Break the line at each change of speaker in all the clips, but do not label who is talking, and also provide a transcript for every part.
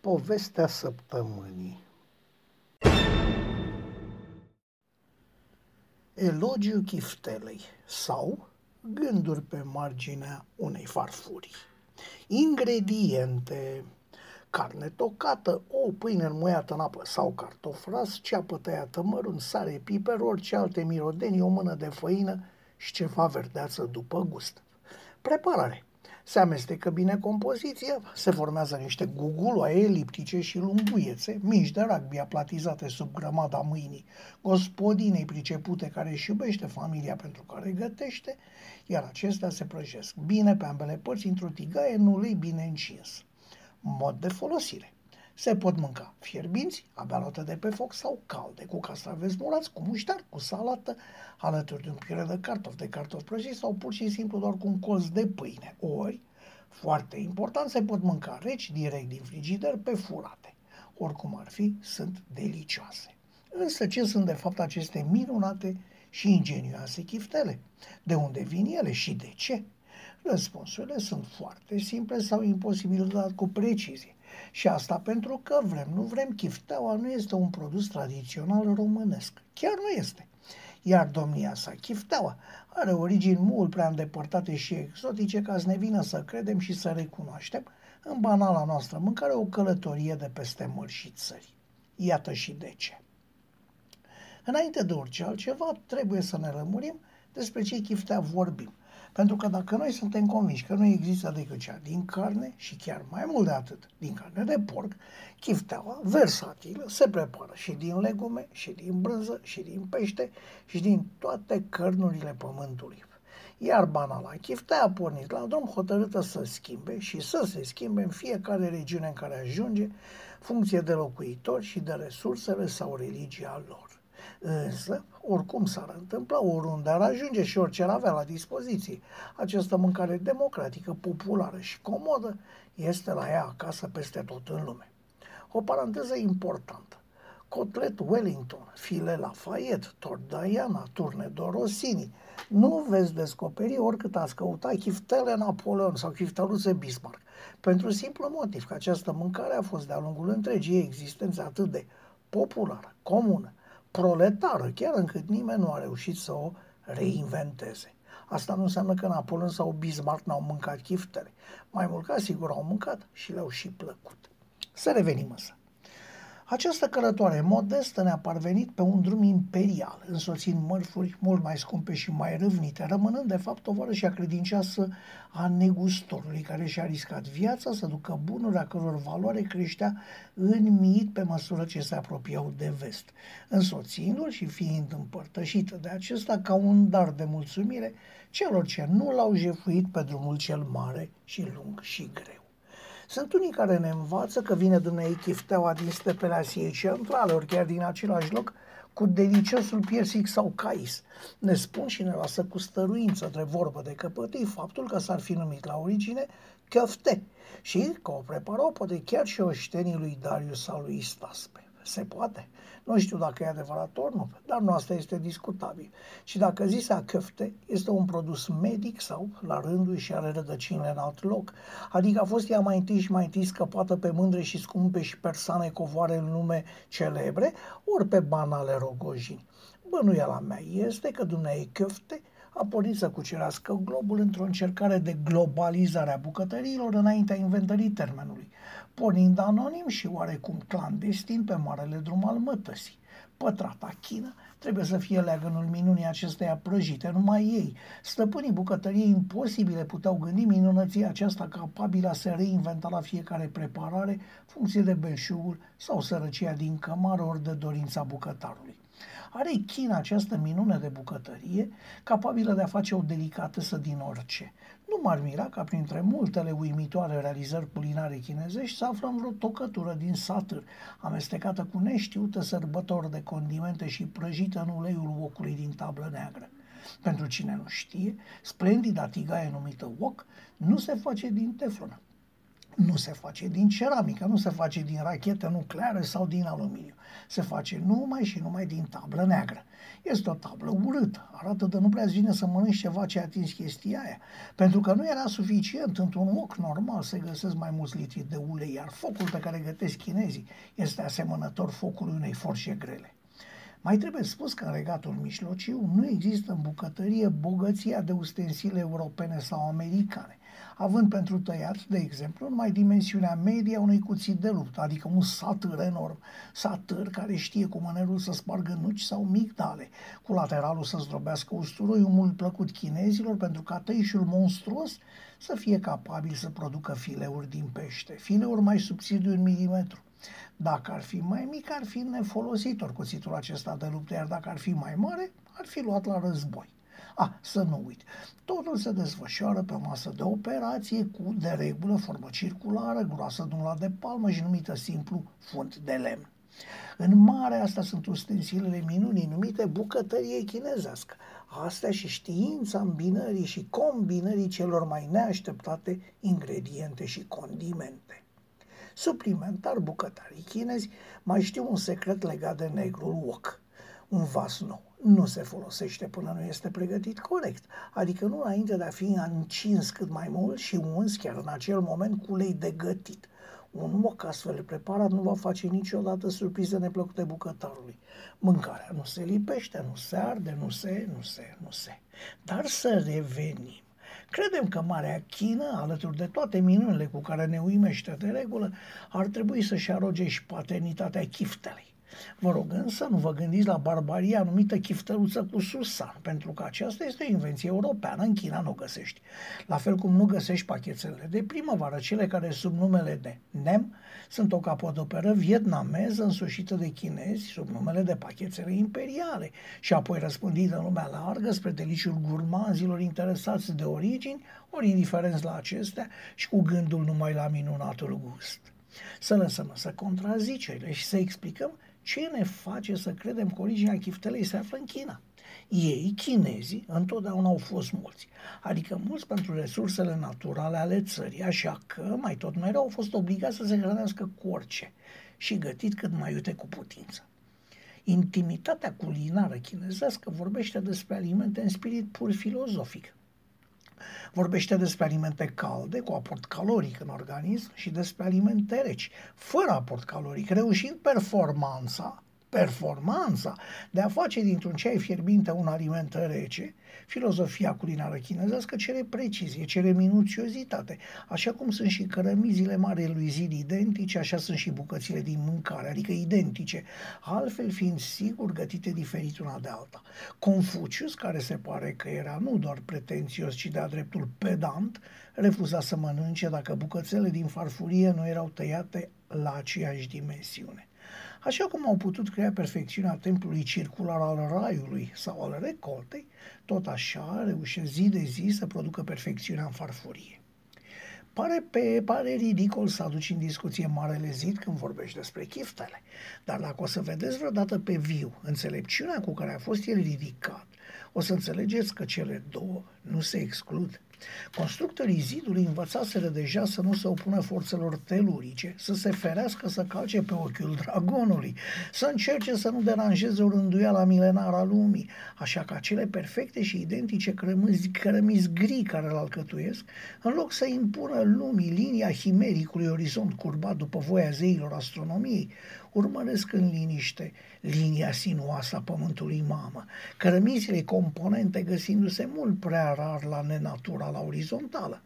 Povestea săptămânii Elogiu chiftelei sau gânduri pe marginea unei farfurii. Ingrediente carne tocată, o pâine înmuiată în apă sau cartof ras, ceapă tăiată mărunt, sare, piper, orice alte mirodenii, o mână de făină și ceva verdeață după gust. Preparare. Se amestecă bine compoziția, se formează niște guguloaie eliptice și lunguiețe, mici de rugby aplatizate sub grămada mâinii, gospodinei pricepute care își iubește familia pentru care gătește, iar acestea se prăjesc bine pe ambele părți într-o tigaie în ulei bine încins. Mod de folosire. Se pot mânca fierbinți, abia luate de pe foc sau calde, cu castraveți murați, cu muștar, cu salată, alături de un piure de cartof, de cartof prăjiți sau pur și simplu doar cu un colț de pâine. Ori, foarte important, se pot mânca reci direct din frigider pe furate. Oricum ar fi, sunt delicioase. Însă ce sunt de fapt aceste minunate și ingenioase chiftele? De unde vin ele și de ce? Răspunsurile sunt foarte simple sau imposibil de dat cu precizie. Și asta pentru că vrem, nu vrem, chifteaua nu este un produs tradițional românesc. Chiar nu este. Iar domnia sa, chifteaua, are origini mult prea îndepărtate și exotice ca să ne vină să credem și să recunoaștem în banala noastră mâncare o călătorie de peste mări și țări. Iată și de ce. Înainte de orice altceva, trebuie să ne lămurim despre ce chiftea vorbim. Pentru că dacă noi suntem convinși că nu există decât cea din carne și chiar mai mult de atât, din carne de porc, chifteaua versatilă se prepară și din legume, și din brânză, și din pește, și din toate cărnurile pământului. Iar banala chiftea a pornit la drum hotărâtă să schimbe și să se schimbe în fiecare regiune în care ajunge, funcție de locuitori și de resursele sau religia lor. Însă, oricum s-ar întâmpla, oriunde ar ajunge și orice ar avea la dispoziție, această mâncare democratică, populară și comodă este la ea acasă peste tot în lume. O paranteză importantă. Cotlet Wellington, file Lafayette, tort Diana, turne Dorosini. Nu veți descoperi oricât ați căuta chiftele Napoleon sau chifteluțe Bismarck, pentru simplu motiv că această mâncare a fost de-a lungul întregii existențe atât de populară, comună, proletară, chiar încât nimeni nu a reușit să o reinventeze. Asta nu înseamnă că Napoleon sau Bismarck n-au mâncat chiftele. Mai mult ca sigur au mâncat și le-au și plăcut. Să revenim însă. Această călătoare modestă ne-a parvenit pe un drum imperial, însoțind mărfuri mult mai scumpe și mai râvnite, rămânând de fapt o a credincioasă a negustorului, care și-a riscat viața să ducă bunuri a căror valoare creștea în mit pe măsură ce se apropiau de vest, însoțindu-l și fiind împărtășită de acesta ca un dar de mulțumire celor ce nu l-au jefuit pe drumul cel mare și lung și greu. Sunt unii care ne învață că vine dumnei chifteaua din stepele Asiei centrale, ori chiar din același loc, cu deliciosul piersic sau cais. Ne spun și ne lasă cu stăruință de vorbă de căpătâi faptul că s-ar fi numit la origine căfte și că o preparau poate chiar și oștenii lui Darius sau lui Staspe. Se poate. Nu știu dacă e adevărat ori nu, dar nu asta este discutabil. Și dacă zisa căfte este un produs medic sau la rândul și are rădăcinile în alt loc, adică a fost ea mai întâi și mai întâi scăpată pe mândre și scumpe și persane covoare în lume celebre, ori pe banale rogojini. Bănuiala mea este că dumneai căfte a pornit să cucerească globul într-o încercare de globalizare a bucătăriilor înaintea inventării termenului, pornind anonim și oarecum clandestin pe marele drum al mătăsii. Pătrata chină trebuie să fie leagănul minunii acesteia prăjite, numai ei. Stăpânii bucătăriei imposibile puteau gândi minunăția aceasta capabilă a se reinventa la fiecare preparare, funcție de belșugul sau sărăcia din cămară ori de dorința bucătarului. Are China această minune de bucătărie, capabilă de a face o delicatesă din orice. Nu m-ar mira ca printre multele uimitoare realizări culinare chinezești să aflăm vreo tocătură din satâr, amestecată cu neștiută sărbători de condimente și prăjită în uleiul ocului din tablă neagră. Pentru cine nu știe, splendida tigaie numită wok nu se face din teflon, nu se face din ceramică, nu se face din rachete nucleare sau din aluminiu. Se face numai și numai din tablă neagră. Este o tablă urâtă, arată de nu prea vine să mănânci ceva ce a atins chestia aia. Pentru că nu era suficient într-un oc normal să găsesc mai mulți litri de ulei, iar focul pe care gătesc chinezii este asemănător focului unei forșe grele. Mai trebuie spus că în regatul mijlociu nu există în bucătărie bogăția de ustensile europene sau americane, având pentru tăiat, de exemplu, numai dimensiunea medie a unui cuțit de luptă, adică un satâr enorm, satâr care știe cu mânerul să spargă nuci sau migdale, cu lateralul să zdrobească usturoiul mult plăcut chinezilor pentru ca tăișul monstruos să fie capabil să producă fileuri din pește, fileuri mai subțiri de un milimetru. Dacă ar fi mai mic, ar fi nefolositor cuțitul acesta de luptă, iar dacă ar fi mai mare, ar fi luat la război. A, să nu uit, totul se desfășoară pe o masă de operație cu, de regulă, formă circulară, groasă de un lat de palmă și numită simplu fund de lemn. În mare asta sunt ustensilele minunii numite bucătărie chinezească. Astea și știința îmbinării și combinării celor mai neașteptate ingrediente și condimente. Suplimentar, bucătarii chinezi mai știu un secret legat de negrul wok, un vas nou. Nu se folosește până nu este pregătit corect, adică nu înainte de a fi încins cât mai mult și uns chiar în acel moment cu ulei de gătit. Un moc astfel preparat nu va face niciodată surprize neplăcute bucătarului. Mâncarea nu se lipește, nu se arde, nu se, nu se, nu se. Dar să revenim. Credem că Marea Chină, alături de toate minunile cu care ne uimește de regulă, ar trebui să-și aroge și paternitatea chiftelei. Vă rog însă nu vă gândiți la barbaria numită chiftăruță cu susan, pentru că aceasta este o invenție europeană, în China nu o găsești. La fel cum nu găsești pachețele de primăvară, cele care sub numele de NEM sunt o capodoperă vietnameză însușită de chinezi sub numele de pachețele imperiale și apoi răspândită în lumea largă spre deliciul gurmanzilor interesați de origini, ori indiferenți la acestea și cu gândul numai la minunatul gust. Să lăsăm să contrazicerile și să explicăm ce ne face să credem că originea chiftelei se află în China? Ei, chinezii, întotdeauna au fost mulți, adică mulți pentru resursele naturale ale țării, așa că mai tot mereu au fost obligați să se hrănească cu orice și gătit cât mai iute cu putință. Intimitatea culinară chinezească vorbește despre alimente în spirit pur filozofic, Vorbește despre alimente calde, cu aport caloric în organism și despre alimente reci, fără aport caloric, reușind performanța performanța de a face dintr-un ceai fierbinte un aliment rece, filozofia culinară chinezească cere precizie, cere minuțiozitate. Așa cum sunt și cărămizile mari lui zid identice, așa sunt și bucățile din mâncare, adică identice, altfel fiind sigur gătite diferit una de alta. Confucius, care se pare că era nu doar pretențios, ci de-a dreptul pedant, refuza să mănânce dacă bucățele din farfurie nu erau tăiate la aceeași dimensiune. Așa cum au putut crea perfecțiunea templului circular al raiului sau al recoltei, tot așa reușesc zi de zi să producă perfecțiunea în farfurie. Pare, pe, pare ridicol să aduci în discuție Marele Zid când vorbești despre chiftele, dar dacă o să vedeți vreodată pe viu înțelepciunea cu care a fost el ridicat, o să înțelegeți că cele două nu se exclud. Constructorii zidului învățaseră deja să nu se opună forțelor telurice, să se ferească să calce pe ochiul dragonului, să încerce să nu deranjeze o rânduială milenară a lumii, așa că acele perfecte și identice cărămizi, cărămizi gri care îl alcătuiesc, în loc să impună lumii linia himericului orizont curbat după voia zeilor astronomiei, urmăresc în liniște linia sinuoasă a pământului mamă, cărămizile componente găsindu-se mult prea rar la nenatura, la orizontală.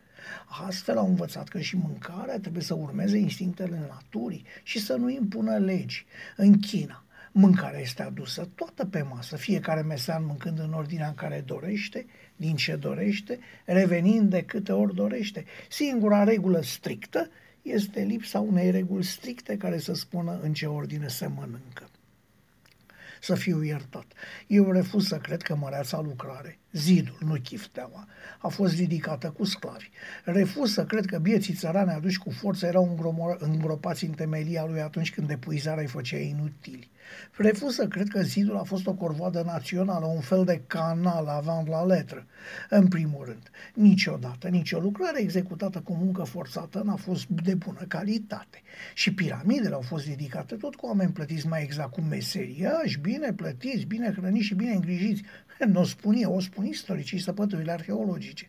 Astfel au învățat că și mâncarea trebuie să urmeze instinctele naturii și să nu impună legi. În China, mâncarea este adusă toată pe masă, fiecare mesean mâncând în ordinea în care dorește, din ce dorește, revenind de câte ori dorește. Singura regulă strictă este lipsa unei reguli stricte care să spună în ce ordine se mănâncă. Să fiu iertat. Eu refuz să cred că măreața lucrare, Zidul, nu chifteaua, a fost ridicată cu sclavi. Refuză, cred că bieții țărani aduși cu forță erau îngropați în temelia lui atunci când epuizarea îi făcea inutili. Refuză, cred că zidul a fost o corvoadă națională, un fel de canal avant la letră. În primul rând, niciodată, nicio lucrare executată cu muncă forțată n-a fost de bună calitate. Și piramidele au fost ridicate tot cu oameni plătiți mai exact cu meseriași, bine plătiți, bine hrăniți și bine îngrijiți, nu o spun eu, o spun istoricii săpăturile arheologice.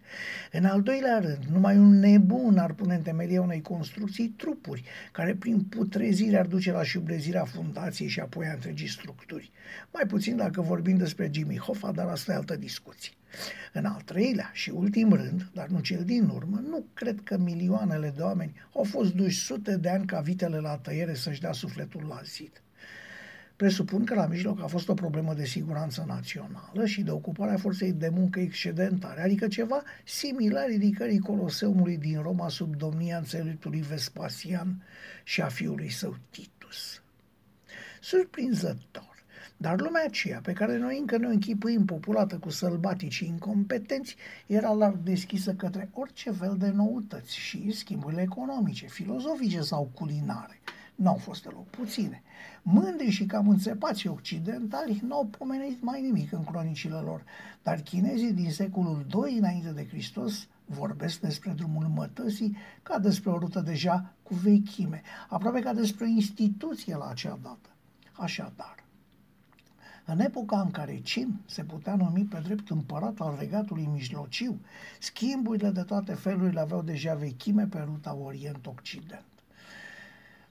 În al doilea rând, numai un nebun ar pune în temelie unei construcții trupuri, care prin putrezire ar duce la șubrezirea fundației și apoi a întregii structuri. Mai puțin dacă vorbim despre Jimmy Hoffa, dar asta e altă discuție. În al treilea și ultim rând, dar nu cel din urmă, nu cred că milioanele de oameni au fost duși sute de ani ca vitele la tăiere să-și dea sufletul la zid. Presupun că la mijloc a fost o problemă de siguranță națională și de ocuparea forței de muncă excedentare, adică ceva similar ridicării Coloseumului din Roma sub domnia înțeleptului Vespasian și a fiului său Titus. Surprinzător, dar lumea aceea, pe care noi încă ne închipuim populată cu sălbatici incompetenți, era larg deschisă către orice fel de noutăți și schimburile economice, filozofice sau culinare – n-au fost deloc puține. Mândri și cam înțepați occidentali n-au pomenit mai nimic în cronicile lor, dar chinezii din secolul II înainte de Hristos vorbesc despre drumul mătăsii ca despre o rută deja cu vechime, aproape ca despre o instituție la acea dată. Așadar, în epoca în care Cin se putea numi pe drept împărat al regatului mijlociu, schimburile de toate felurile aveau deja vechime pe ruta Orient-Occident.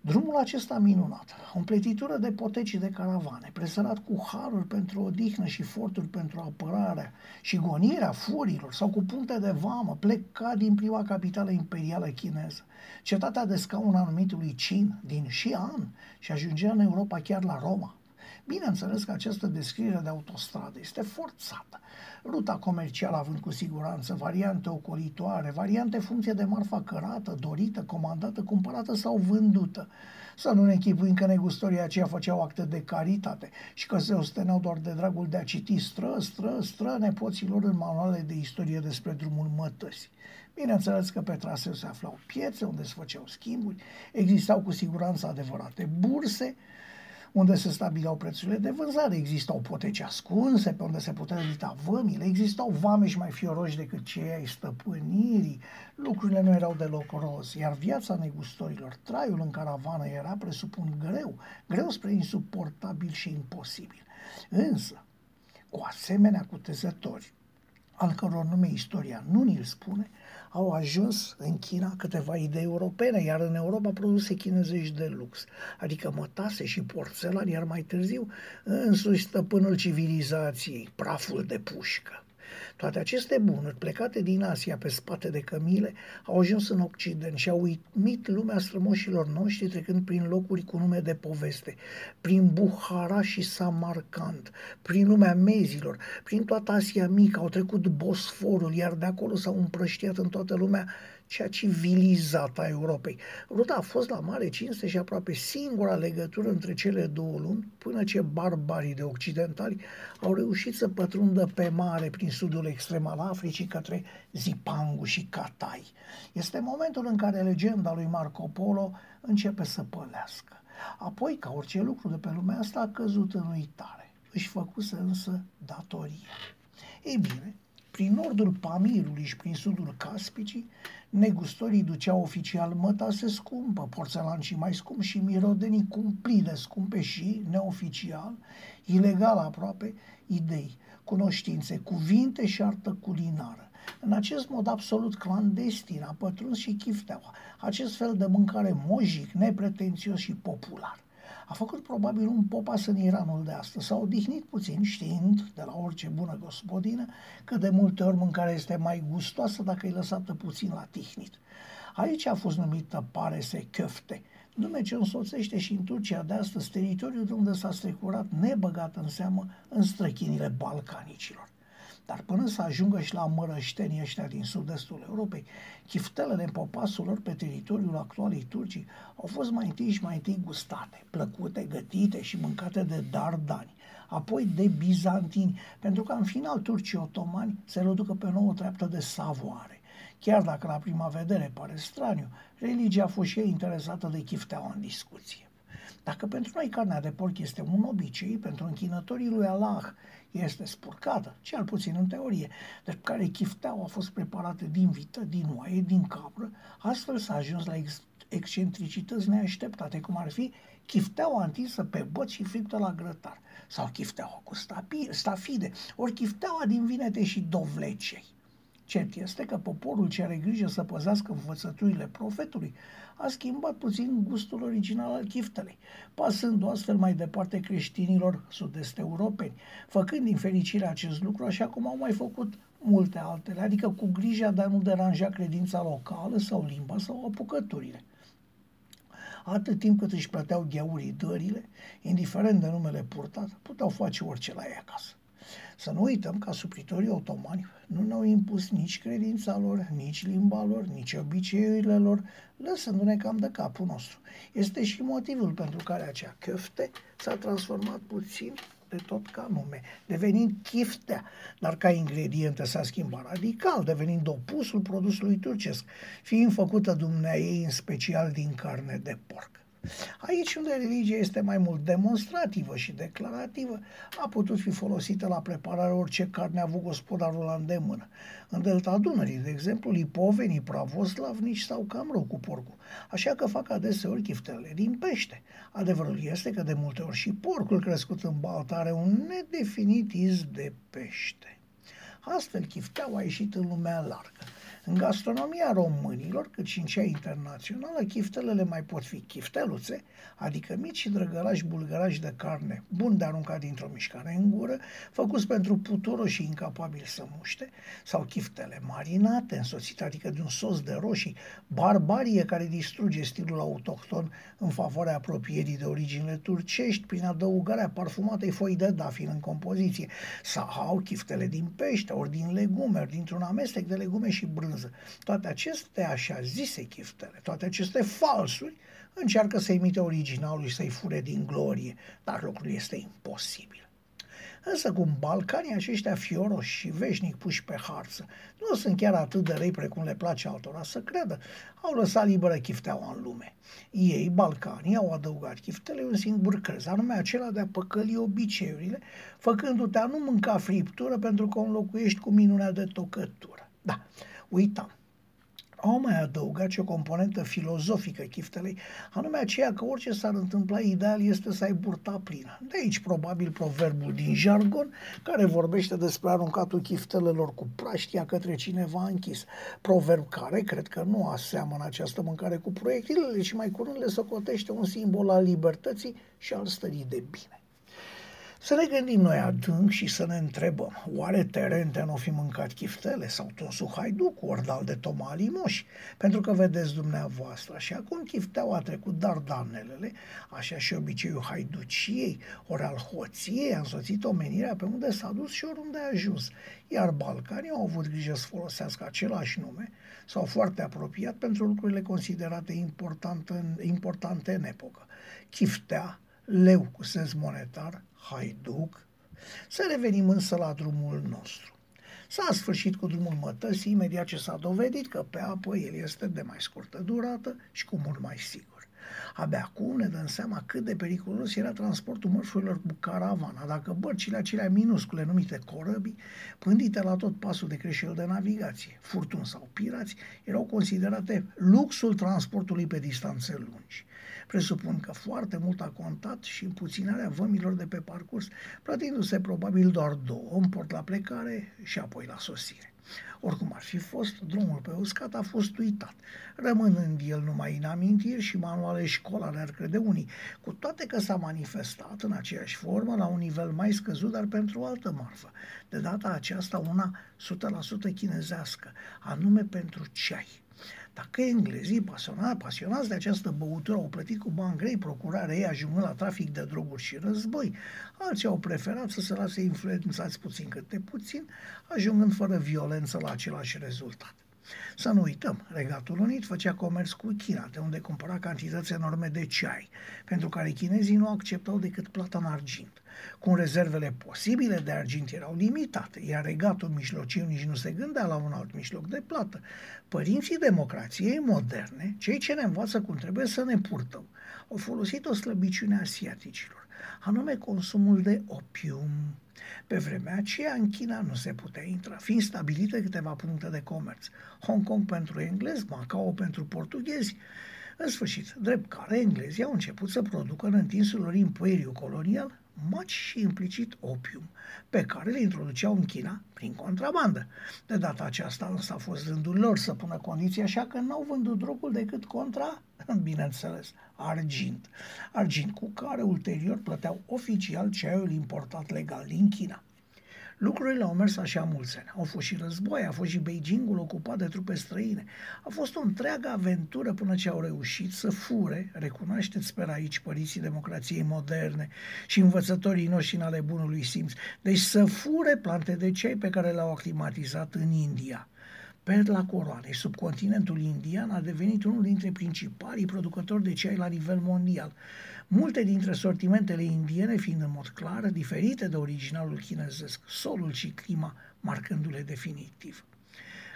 Drumul acesta minunat, o împletitură de poteci de caravane, presărat cu haruri pentru odihnă și forturi pentru apărare și gonirea furilor sau cu punte de vamă, pleca din prima capitală imperială chineză, cetatea de scaun a numitului Qin din Xi'an și ajungea în Europa chiar la Roma. Bineînțeles că această descriere de autostradă este forțată. Ruta comercială având cu siguranță variante ocolitoare, variante funcție de marfa cărată, dorită, comandată, cumpărată sau vândută. Să nu ne închipuim că negustorii aceia făceau acte de caritate și că se osteneau doar de dragul de a citi stră, stră, stră nepoților în manuale de istorie despre drumul mătăsii. Bineînțeles că pe traseu se aflau piețe unde se făceau schimburi, existau cu siguranță adevărate burse, unde se stabilau prețurile de vânzare, existau poteci ascunse pe unde se putea evita vămile, existau vame și mai fioroși decât cei ai stăpânirii, lucrurile nu erau deloc roz, iar viața negustorilor, traiul în caravană era, presupun, greu, greu spre insuportabil și imposibil. Însă, cu asemenea cutezători, al căror nume istoria nu ni-l spune, au ajuns în China câteva idei europene, iar în Europa produse chinezești de lux, adică mătase și porțelan, iar mai târziu însuși stăpânul civilizației, praful de pușcă. Toate aceste bunuri, plecate din Asia pe spate de cămile, au ajuns în Occident și au uitmit lumea strămoșilor noștri trecând prin locuri cu nume de poveste, prin Buhara și Samarkand, prin lumea mezilor, prin toată Asia Mică, au trecut Bosforul, iar de acolo s-au împrăștiat în toată lumea cea civilizată a Europei. Ruta a fost la mare cinste și aproape singura legătură între cele două lumi, până ce barbarii de occidentali au reușit să pătrundă pe mare prin sudul extrem al Africii către Zipangu și Catai. Este momentul în care legenda lui Marco Polo începe să pălească. Apoi, ca orice lucru de pe lumea asta, a căzut în uitare. Își făcuse însă datoria. Ei bine, prin nordul Pamirului și prin sudul Caspicii, negustorii duceau oficial mătase scumpă, porțelan și mai scump și mirodenii cumplite scumpe și, neoficial, ilegal aproape, idei, cunoștințe, cuvinte și artă culinară. În acest mod absolut clandestin a pătruns și chifteaua, acest fel de mâncare mojic, nepretențios și popular. A făcut probabil un popas în Iranul de astăzi. S-a odihnit puțin știind de la orice bună gospodină că de multe ori mâncarea este mai gustoasă dacă e lăsată puțin la tihnit. Aici a fost numită parese köfte, nume ce însoțește și în Turcia de astăzi teritoriul de unde s-a strecurat nebăgat în seamă în străchinile balcanicilor. Dar până să ajungă și la mărăștenii ăștia din sud-estul Europei, chiftelele în popasul lor pe teritoriul actualei Turcii au fost mai întâi și mai întâi gustate, plăcute, gătite și mâncate de dardani. apoi de bizantini, pentru că în final turcii otomani se reducă pe nouă treaptă de savoare. Chiar dacă la prima vedere pare straniu, religia a fost și ei interesată de chifteaua în discuție. Dacă pentru noi carnea de porc este un obicei, pentru închinătorii lui Allah este spurcată, cel puțin în teorie, de care chifteaua a fost preparată din vită, din oaie, din capră, astfel s-a ajuns la ex- excentricități neașteptate, cum ar fi chifteaua întinsă pe băt și friptă la grătar, sau chifteaua cu stafide, ori chifteaua din vinete și dovlecei. Cert este că poporul ce are grijă să păzească învățăturile profetului a schimbat puțin gustul original al chiftelei, pasând astfel mai departe creștinilor sud-est europeni, făcând din fericire acest lucru așa cum au mai făcut multe altele, adică cu grija de a nu deranja credința locală sau limba sau apucăturile. Atât timp cât își plăteau gheurii dările, indiferent de numele purtat, puteau face orice la ei acasă. Să nu uităm că supritorii otomani nu ne-au impus nici credința lor, nici limba lor, nici obiceiurile lor, lăsându-ne cam de capul nostru. Este și motivul pentru care acea căfte s-a transformat puțin de tot ca nume, devenind chiftea, dar ca ingredientă s-a schimbat radical, devenind opusul produsului turcesc, fiind făcută dumneai în special din carne de porc. Aici unde religia este mai mult demonstrativă și declarativă, a putut fi folosită la prepararea orice carne a avut gospodarul la îndemână. În delta Dunării, de exemplu, lipovenii, pravoslavnici sau cam rău cu porcul, așa că fac adeseori chiftele din pește. Adevărul este că de multe ori și porcul crescut în baltă are un nedefinit iz de pește. Astfel, chifteaua a ieșit în lumea largă. În gastronomia românilor, cât și în cea internațională, chiftelele mai pot fi chifteluțe, adică mici și drăgălași bulgărași de carne, bun de aruncat dintr-o mișcare în gură, făcuți pentru puturo și incapabili să muște, sau chiftele marinate, însoțite, adică de un sos de roșii, barbarie care distruge stilul autohton în favoarea apropierii de originile turcești prin adăugarea parfumatei foi de dafin în compoziție, sau chiftele din pește, ori din legume, ori dintr-un amestec de legume și brânză prânză. Toate aceste așa zise chiftele, toate aceste falsuri, încearcă să imite originalul și să-i fure din glorie, dar lucrul este imposibil. Însă cum balcanii aceștia fioroși și veșnic puși pe harță nu sunt chiar atât de răi precum le place altora să credă, au lăsat liberă chifteaua în lume. Ei, balcanii, au adăugat chiftele un singur crez, anume acela de a păcăli obiceiurile, făcându-te a nu mânca friptură pentru că o înlocuiești cu minunea de tocătură. Da, uitam. Au mai adăugat și o componentă filozofică chiftelei, anume aceea că orice s-ar întâmpla, ideal este să ai burta plină. De aici probabil proverbul din jargon, care vorbește despre aruncatul chiftelelor cu praștia către cineva închis. Proverb care cred că nu aseamănă această mâncare cu proiectilele, ci mai curând le socotește un simbol al libertății și al stării de bine. Să ne gândim noi adânc și să ne întrebăm, oare Terente nu fi mâncat chiftele sau Tosu Haiduc, ori dal de tomali moși? Pentru că vedeți dumneavoastră, și acum chifteau a trecut dardanelele, așa și obiceiul haiduciei, ori al hoției a însoțit omenirea pe unde s-a dus și oriunde a ajuns. Iar Balcanii au avut grijă să folosească același nume sau foarte apropiat pentru lucrurile considerate importante în, importante în epocă. Chiftea, leu cu sens monetar, haiduc. Să revenim însă la drumul nostru. S-a sfârșit cu drumul mătăsii imediat ce s-a dovedit că pe apă el este de mai scurtă durată și cu mult mai sigur. Abia acum ne dăm seama cât de periculos era transportul mărfurilor cu caravana, dacă bărcile acelea minuscule numite corăbii, pândite la tot pasul de creșel de navigație, furtuni sau pirați, erau considerate luxul transportului pe distanțe lungi. Presupun că foarte mult a contat și împuținarea vămilor de pe parcurs, plătindu-se probabil doar două, un port la plecare și apoi la sosire. Oricum ar fi fost, drumul pe uscat a fost uitat, rămânând el numai în amintiri și manuale școlare, ar crede unii, cu toate că s-a manifestat în aceeași formă, la un nivel mai scăzut, dar pentru o altă marfă. De data aceasta una 100% chinezească, anume pentru ceai. Dacă englezii pasionați, pasionați de această băutură au plătit cu bani grei procurarea ei ajungând la trafic de droguri și război, alții au preferat să se lase influențați puțin câte puțin, ajungând fără violență la același rezultat. Să nu uităm, Regatul Unit făcea comerț cu China, de unde cumpăra cantități enorme de ceai, pentru care chinezii nu acceptau decât plata în argint. Cum rezervele posibile de argint erau limitate, iar regatul mijlociu nici nu se gândea la un alt mijloc de plată. Părinții democrației moderne, cei ce ne învață cum trebuie să ne purtăm, au folosit o slăbiciune asiaticilor, anume consumul de opium. Pe vremea aceea, în China nu se putea intra, fiind stabilite câteva puncte de comerț. Hong Kong pentru englezi, Macao pentru portughezi. În sfârșit, drept care englezii au început să producă în întinsul lor imperiu colonial maci și implicit opium, pe care le introduceau în China prin contrabandă. De data aceasta însă a fost rândul lor să pună condiții așa că n-au vândut drogul decât contra, bineînțeles, argint. Argint cu care ulterior plăteau oficial ceaiul importat legal din China. Lucrurile au mers așa mulți ani. Au fost și război, a fost și Beijingul ocupat de trupe străine. A fost o întreagă aventură până ce au reușit să fure, recunoașteți, sper aici, părinții democrației moderne și învățătorii noștri în ale bunului simț, deci să fure plante de cei pe care le-au aclimatizat în India perla coroanei. Subcontinentul indian a devenit unul dintre principalii producători de ceai la nivel mondial multe dintre sortimentele indiene fiind în mod clar diferite de originalul chinezesc, solul și clima marcându-le definitiv.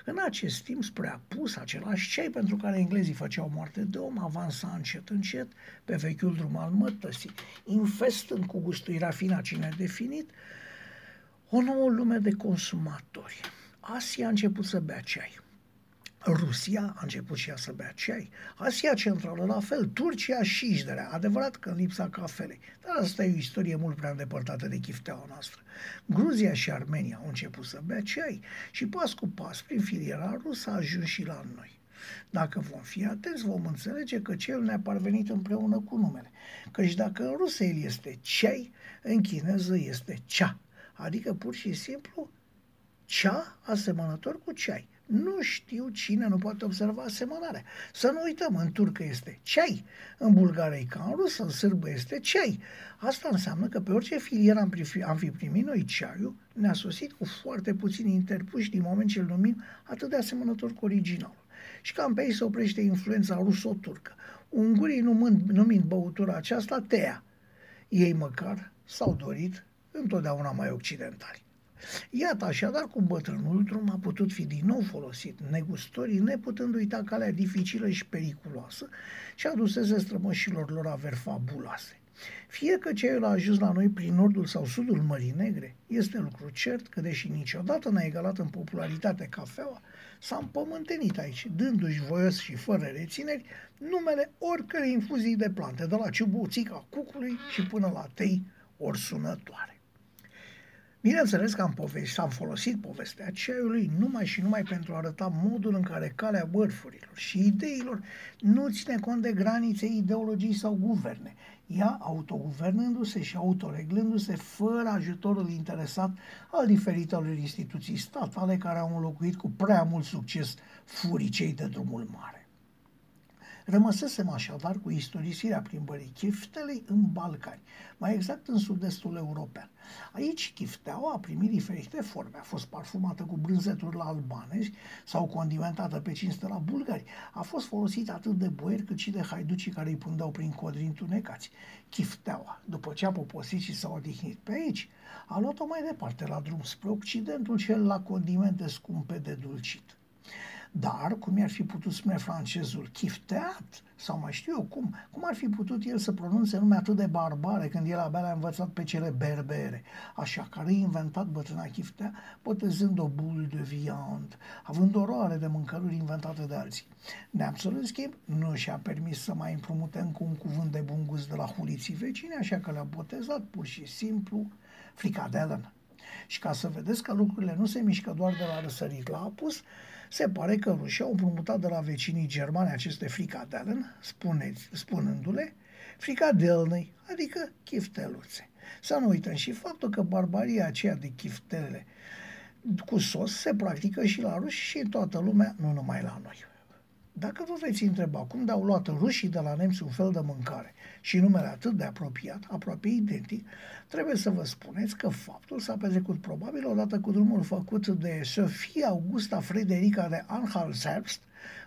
În acest timp, spre apus, același cei pentru care englezii făceau moarte de om avansa încet, încet pe vechiul drum al mătăsii, infestând cu gusturi rafinat și nedefinit o nouă lume de consumatori. Asia a început să bea ceai. Rusia a început și ea să bea ceai, Asia Centrală la fel, Turcia și Ișderea, adevărat că în lipsa cafelei, dar asta e o istorie mult prea îndepărtată de chifteaua noastră. Gruzia și Armenia au început să bea ceai și pas cu pas, prin filiera rusă, a ajuns și la noi. Dacă vom fi atenți, vom înțelege că cel ne-a parvenit împreună cu numele. Căci dacă în rusă el este ceai, în chineză este cea. Adică pur și simplu cea asemănător cu ceai. Nu știu cine nu poate observa asemănarea. Să nu uităm, în turcă este ceai, în bulgară e ca în rusă, în sârbă este ceai. Asta înseamnă că pe orice filieră am, am fi primit noi ceaiul, ne-a sosit cu foarte puțini interpuși din moment ce îl numim atât de asemănător cu originalul. Și cam pe ei se oprește influența ruso-turcă. Ungurii numând, numind băutura aceasta tea. Ei măcar s-au dorit întotdeauna mai occidentali. Iată așadar cum bătrânul drum a putut fi din nou folosit, negustorii neputând uita calea dificilă și periculoasă și aduseze strămoșilor lor averi fabuloase. Fie că ceiul a ajuns la noi prin nordul sau sudul Mării Negre, este lucru cert că, deși niciodată n-a egalat în popularitate cafeaua, s-a împământenit aici, dându-și voios și fără rețineri, numele oricărei infuzii de plante, de la ciubuțica cucului și până la tei ori sunătoare. Bineînțeles că am, povestit, am folosit povestea ceaiului numai și numai pentru a arăta modul în care calea bărfurilor și ideilor nu ține cont de granițe, ideologii sau guverne, ea autoguvernându-se și autoreglându-se fără ajutorul interesat al diferitelor instituții statale care au înlocuit cu prea mult succes furicei de drumul mare. Rămăsesem așadar cu istorisirea plimbării chiftelei în Balcani, mai exact în sud-estul european. Aici chifteaua a primit diferite forme. A fost parfumată cu brânzeturi la albanezi sau condimentată pe cinste la bulgari. A fost folosită atât de boieri cât și de haiducii care îi pundeau prin codri întunecați. Chifteaua, după ce a poposit și s-a odihnit pe aici, a luat-o mai departe la drum spre Occidentul cel la condimente scumpe de dulcit. Dar, cum ar fi putut spune francezul, chifteat, sau mai știu eu cum, cum ar fi putut el să pronunțe nume atât de barbare când el abia a învățat pe cele berbere, așa că a inventat bătrâna chiftea, botezând o boule de viande, având oroare de mâncăruri inventate de alții. Neamțul, în schimb, nu și-a permis să mai împrumute încă un cuvânt de bun gust de la huliții vecine, așa că le-a botezat pur și simplu fricadelen. Și ca să vedeți că lucrurile nu se mișcă doar de la răsărit la apus, se pare că rușii au împrumutat de la vecinii germani aceste fricadelen, spuneți, spunându-le fricadelnei, adică chifteluțe. Să nu uităm și faptul că barbaria aceea de chiftele cu sos se practică și la ruși și în toată lumea, nu numai la noi. Dacă vă veți întreba cum de-au luat rușii de la nemți un fel de mâncare și numele atât de apropiat, aproape identic, trebuie să vă spuneți că faptul s-a petrecut probabil odată cu drumul făcut de Sofia Augusta Frederica de Anhalt-Zerbst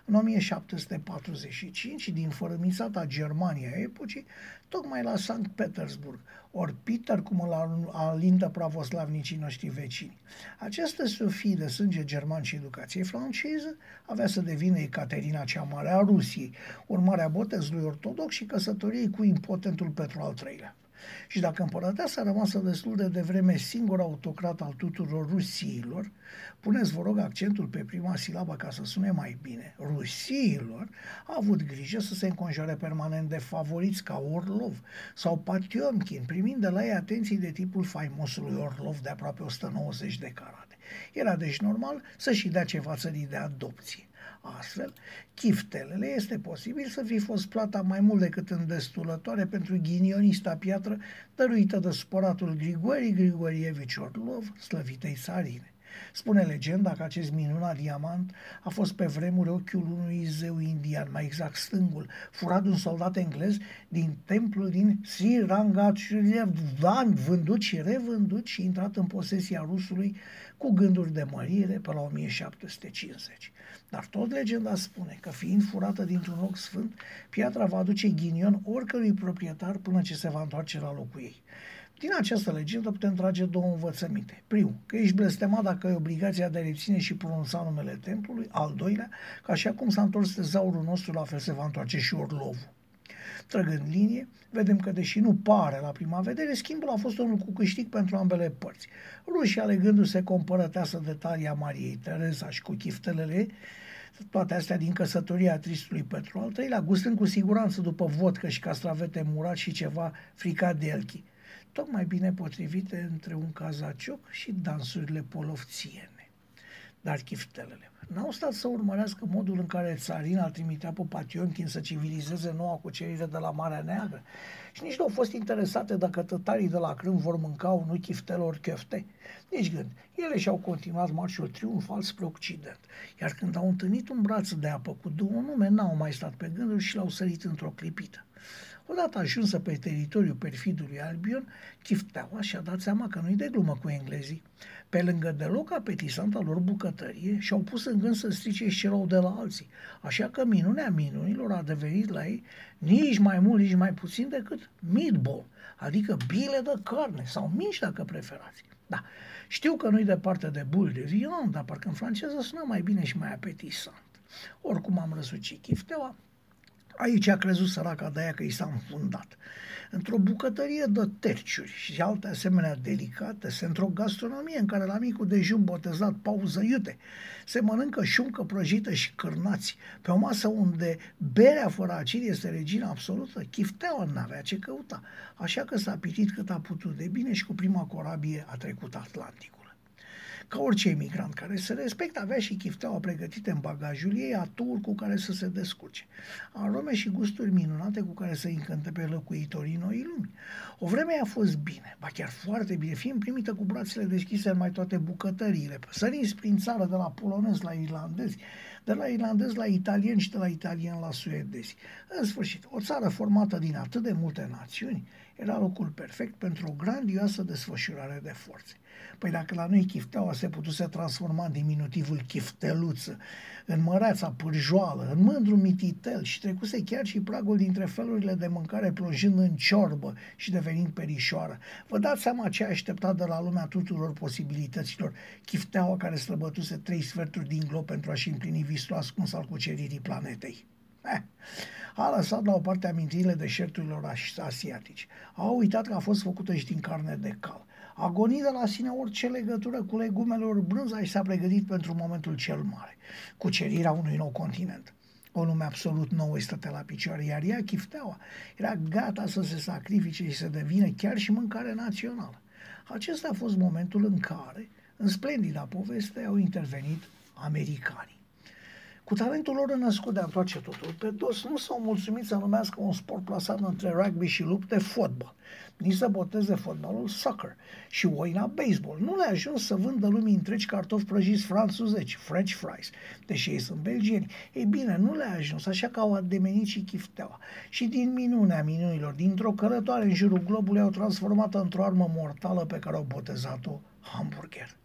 în 1745 din fărămițata Germania epocii, tocmai la Sankt Petersburg, ori Peter, cum îl alindă pravoslavnicii noștri vecini. Această Sofie de sânge german și educație franceză avea să devină Ecaterina cea Mare a Rusiei, urmarea botezului ortodox și căsătoriei cu impotentul Petru al III-lea. Și dacă împărăteasa rămasă destul de devreme singur autocrat al tuturor rusiilor, puneți, vă rog, accentul pe prima silabă ca să sune mai bine. Rusiilor a avut grijă să se înconjoare permanent de favoriți ca Orlov sau Patiomkin, primind de la ei atenții de tipul faimosului Orlov de aproape 190 de carate. Era deci normal să-și dea ceva țării de adopție. Astfel, chiftelele este posibil să fi fost plata mai mult decât îndestulătoare pentru ghinionista piatră dăruită de sporatul Grigori Grigorievici Orlov, slăvitei țarine. Spune legenda că acest minunat diamant a fost pe vremuri ochiul unui zeu indian, mai exact stângul, furat de un soldat englez din templul din Srirangachurvan, vândut și revândut și intrat în posesia rusului cu gânduri de mărire pe la 1750. Dar tot legenda spune că fiind furată dintr-un loc sfânt, piatra va aduce ghinion oricărui proprietar până ce se va întoarce la locul ei. Din această legendă putem trage două învățăminte. Primul, că ești blestemat dacă ai obligația de a reține și pronunța numele templului. Al doilea, că așa cum s-a întors tezaurul nostru, la fel se va întoarce și Orlovul. Trăgând linie, vedem că, deși nu pare la prima vedere, schimbul a fost unul cu câștig pentru ambele părți. Rușii, alegându-se compărăteasă de talia Mariei Tereza și cu chiftelele, toate astea din căsătoria tristului Petru al treilea, gustând cu siguranță după vodcă și castravete murat și ceva fricat de elchi, tocmai bine potrivite între un cazacioc și dansurile polovțiene. Dar chiftelele n-au stat să urmărească modul în care țarina trimitea pe Pationkin să civilizeze noua cucerire de la Marea Neagră și nici nu au fost interesate dacă tătarii de la Crâm vor mânca un chiftel ori chefte. Nici gând. Ele și-au continuat marșul triumfal spre Occident. Iar când au întâlnit un braț de apă cu două nume, n-au mai stat pe gânduri și l-au sărit într-o clipită. Odată ajunsă pe teritoriul perfidului Albion, Chifteaua și-a dat seama că nu-i de glumă cu englezii. Pe lângă deloc apetisanta lor bucătărie, și-au pus în gând să strice și celor de la alții. Așa că minunea minunilor a devenit la ei nici mai mult, nici mai puțin decât meatball, adică bile de carne sau mici dacă preferați. Da, știu că nu-i departe de bul de vion, dar parcă în franceză sună mai bine și mai apetisant. Oricum am răsucit chifteaua, Aici a crezut săraca de aia că i s-a înfundat. Într-o bucătărie de terciuri și alte asemenea delicate, într-o gastronomie în care la micul dejun botezat pauză iute, se mănâncă șuncă prăjită și cârnați, pe o masă unde berea fără acid este regina absolută, chifteaua n-avea ce căuta, așa că s-a pitit cât a putut de bine și cu prima corabie a trecut Atlanticul. Ca orice emigrant care se respectă, avea și chifteaua pregătite în bagajul ei, aturi cu care să se descurce. Arome și gusturi minunate cu care să încânte pe locuitorii noii lumi. O vreme a fost bine, ba chiar foarte bine, fiind primită cu brațele deschise în mai toate bucătăriile, săriți prin țară de la polonez la irlandezi, de la irlandezi la italieni și de la italieni la suedezi. În sfârșit, o țară formată din atât de multe națiuni era locul perfect pentru o grandioasă desfășurare de forțe. Păi dacă la noi chifteaua se putuse transforma în diminutivul chifteluță, în măreața pârjoală, în mândru mititel și trecuse chiar și pragul dintre felurile de mâncare plonjând în ciorbă și devenind perișoară. Vă dați seama ce a așteptat de la lumea tuturor posibilităților chifteaua care străbătuse trei sferturi din glob pentru a-și împlini visul ascuns al cuceririi planetei. Eh, a lăsat la o parte amintirile deșerturilor asiatici. A uitat că a fost făcută și din carne de cal. A gonit de la sine orice legătură cu legumelor brânza și s-a pregătit pentru momentul cel mare, cucerirea unui nou continent. O lume absolut nouă stătea la picioare, iar ea, chifteaua, era gata să se sacrifice și să devină chiar și mâncare națională. Acesta a fost momentul în care, în splendida poveste, au intervenit americanii. Cu talentul lor născut de a întoarce totul pe dos, nu s-au mulțumit să numească un sport plasat între rugby și lupte fotbal, nici să boteze fotbalul soccer și oina baseball. Nu le-a ajuns să vândă lumii întregi cartofi prăjiți franțuzeci, French fries, deși ei sunt belgieni. Ei bine, nu le-a ajuns, așa că au ademenit și chifteaua. Și din minunea minunilor, dintr-o călătoare în jurul globului, au transformat într-o armă mortală pe care au botezat-o hamburger.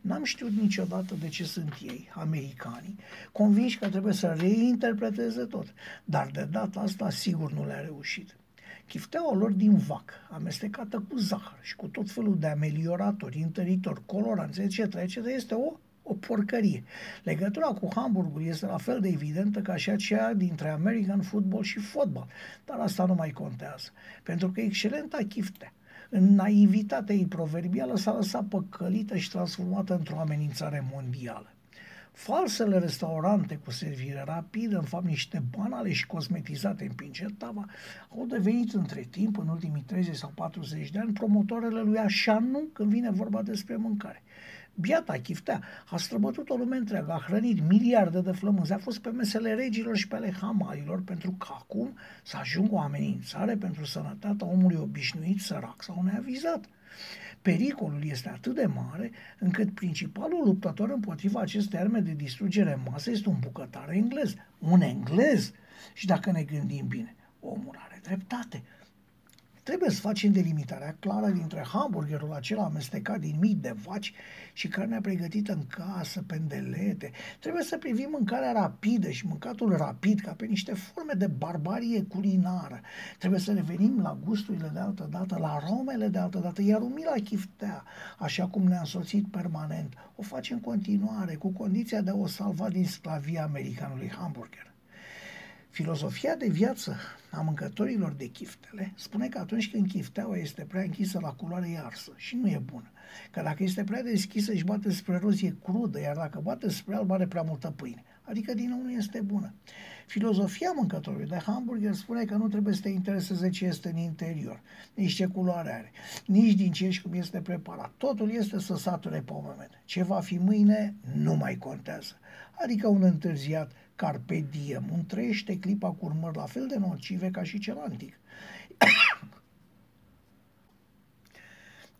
N-am știut niciodată de ce sunt ei, americanii, convinși că trebuie să reinterpreteze tot, dar de data asta sigur nu le-a reușit. Chifteaua lor din vac, amestecată cu zahăr și cu tot felul de amelioratori, întăritori, coloranți, etc., etc., este o o porcărie. Legătura cu Hamburgul este la fel de evidentă ca și aceea dintre American football și fotbal, dar asta nu mai contează, pentru că excelenta chiftea în naivitatea ei proverbială s-a lăsat păcălită și transformată într-o amenințare mondială. Falsele restaurante cu servire rapidă, în fapt niște banale și cosmetizate în pingetava, au devenit între timp, în ultimii 30 sau 40 de ani, promotoarele lui așa nu când vine vorba despre mâncare. Biata chiftea a străbătut o lume întreagă, a hrănit miliarde de flămânzi, a fost pe mesele regilor și pe ale hamarilor, pentru că acum să ajungă o amenințare pentru sănătatea omului obișnuit, sărac sau neavizat. Pericolul este atât de mare încât principalul luptător împotriva acestei arme de distrugere în masă este un bucătar englez. Un englez! Și dacă ne gândim bine, omul are dreptate. Trebuie să facem delimitarea clară dintre hamburgerul acela amestecat din mii de vaci și carnea pregătită în casă, pendelete. Trebuie să privim mâncarea rapidă și mâncatul rapid ca pe niște forme de barbarie culinară. Trebuie să revenim la gusturile de altă dată, la aromele de altă dată, iar umila chiftea, așa cum ne-a însoțit permanent, o face în continuare, cu condiția de a o salva din sclavia americanului hamburger. Filozofia de viață a mâncătorilor de chiftele spune că atunci când chifteaua este prea închisă la culoare e arsă și nu e bună. Că dacă este prea deschisă își bate spre roz e crudă, iar dacă bate spre alb are prea multă pâine. Adică din nou nu este bună. Filozofia mâncătorului de hamburger spune că nu trebuie să te intereseze ce este în interior, nici ce culoare are, nici din ce și cum este preparat. Totul este să sature pe moment. Ce va fi mâine nu mai contează. Adică un întârziat carpe diem, un trăiește clipa cu urmări la fel de nocive ca și cel antic.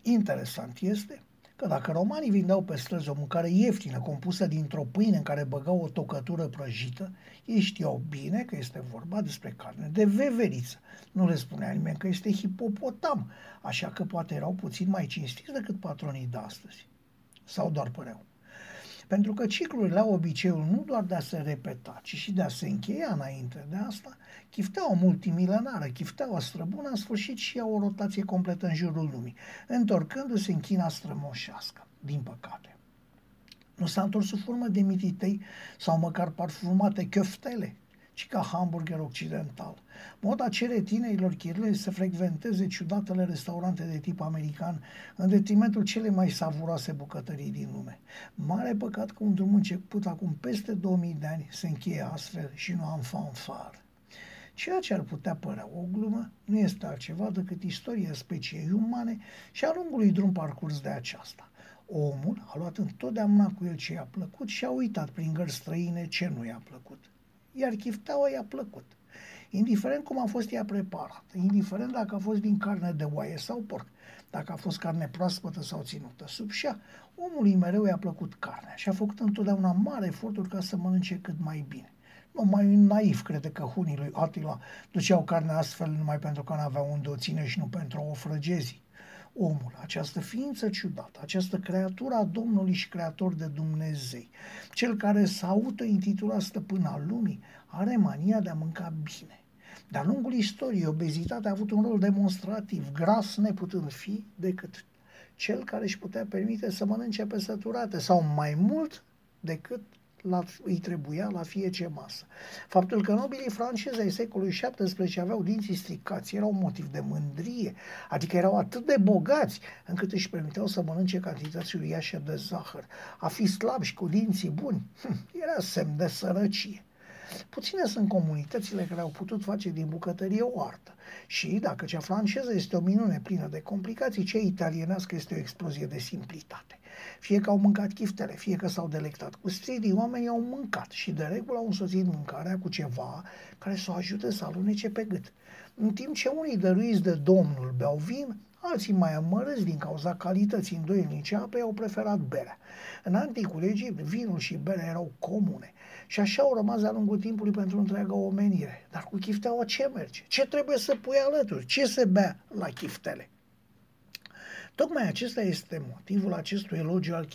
Interesant este că dacă romanii vindeau pe străzi o mâncare ieftină, compusă dintr-o pâine în care băgau o tocătură prăjită, ei știau bine că este vorba despre carne de veveriță. Nu le spunea nimeni că este hipopotam, așa că poate erau puțin mai cinstiți decât patronii de astăzi. Sau doar păreau. Pentru că ciclurile au obiceiul nu doar de a se repeta, ci și de a se încheia înainte de asta, chifteaua multimilenară, chifteaua străbună, a sfârșit și ea o rotație completă în jurul lumii, întorcându-se în China strămoșească, din păcate. Nu s-a întors sub formă de mititei sau măcar parfumate chioftele, ci ca hamburger occidental. Moda cere tinerilor chirlezi să frecventeze ciudatele restaurante de tip american în detrimentul cele mai savuroase bucătării din lume. Mare păcat că un drum început acum peste 2000 de ani se încheie astfel și nu am fanfar. Ceea ce ar putea părea o glumă nu este altceva decât istoria speciei umane și a lungului drum parcurs de aceasta. Omul a luat întotdeauna cu el ce i-a plăcut și a uitat prin gări străine ce nu i-a plăcut iar chifteaua i-a plăcut. Indiferent cum a fost ea preparată, indiferent dacă a fost din carne de oaie sau porc, dacă a fost carne proaspătă sau ținută sub șa, omului mereu i-a plăcut carnea și a făcut întotdeauna mare eforturi ca să mănânce cât mai bine. Nu mai naiv crede că hunii lui Atila duceau carnea astfel numai pentru că nu aveau unde o ține și nu pentru o frăgezi omul, această ființă ciudată, această creatură a Domnului și creator de Dumnezei, cel care s-a auto-intitulat stăpân al lumii, are mania de a mânca bine. De-a lungul istoriei, obezitatea a avut un rol demonstrativ, gras neputând fi decât cel care își putea permite să mănânce pe săturate sau mai mult decât la, îi trebuia la fiecare masă. Faptul că nobilii francezi ai secolului XVII aveau dinții stricați era un motiv de mândrie, adică erau atât de bogați încât își permiteau să mănânce cantități uriașe de zahăr. A fi slab și cu dinții buni hm, era semn de sărăcie. Puține sunt comunitățile care au putut face din bucătărie o artă. Și dacă cea franceză este o minune plină de complicații, cea italienească este o explozie de simplitate. Fie că au mâncat chiftele, fie că s-au delectat cu stridii, oamenii au mâncat și de regulă au însoțit mâncarea cu ceva care să o ajute să alunece pe gât. În timp ce unii dăruiți de Domnul beau vin, alții mai amărâți din cauza calității îndoielnice apei au preferat berea. În anticul Egipt, vinul și berea erau comune și așa au rămas de-a lungul timpului pentru întreaga omenire. Dar cu chifteaua ce merge? Ce trebuie să pui alături? Ce se bea la chiftele? Tocmai acesta este motivul acestui elogiu al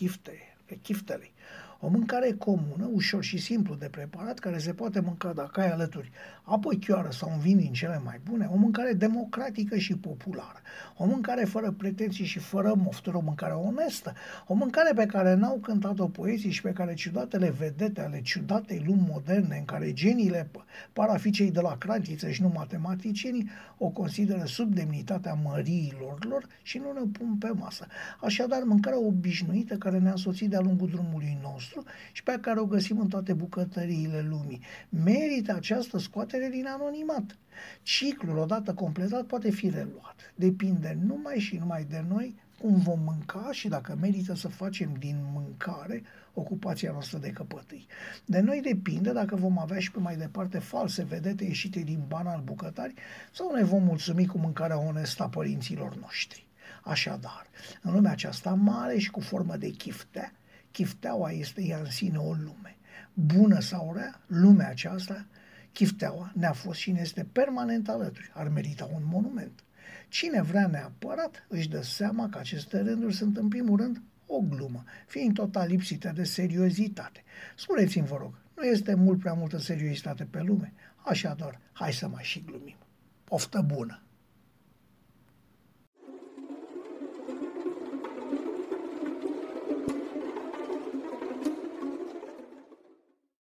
chiftelei. O mâncare comună, ușor și simplu de preparat, care se poate mânca dacă ai alături apoi chioară sau un vin din cele mai bune, o mâncare democratică și populară, o mâncare fără pretenții și fără mofturi, o mâncare onestă, o mâncare pe care n-au cântat-o poeții și pe care ciudatele vedete ale ciudatei lumi moderne, în care geniile par a fi cei de la cratiță și nu matematicienii, o consideră sub demnitatea măriilor lor și nu ne pun pe masă. Așadar, mâncarea obișnuită care ne-a însoțit de-a lungul drumului nostru și pe care o găsim în toate bucătăriile lumii. Merită această scoatere din anonimat. Ciclul, odată completat, poate fi reluat. Depinde numai și numai de noi cum vom mânca și dacă merită să facem din mâncare ocupația noastră de căpătâi. De noi depinde dacă vom avea și pe mai departe false vedete ieșite din banal bucătari sau ne vom mulțumi cu mâncarea onestă a părinților noștri. Așadar, în lumea aceasta mare și cu formă de chiftea, chifteaua este ea în sine o lume. Bună sau rea, lumea aceasta, chifteaua ne-a fost și ne este permanent alături. Ar merita un monument. Cine vrea neapărat își dă seama că aceste rânduri sunt în primul rând o glumă, fiind total lipsite de seriozitate. Spuneți-mi, vă rog, nu este mult prea multă seriozitate pe lume? Așadar, hai să mai și glumim. Poftă bună!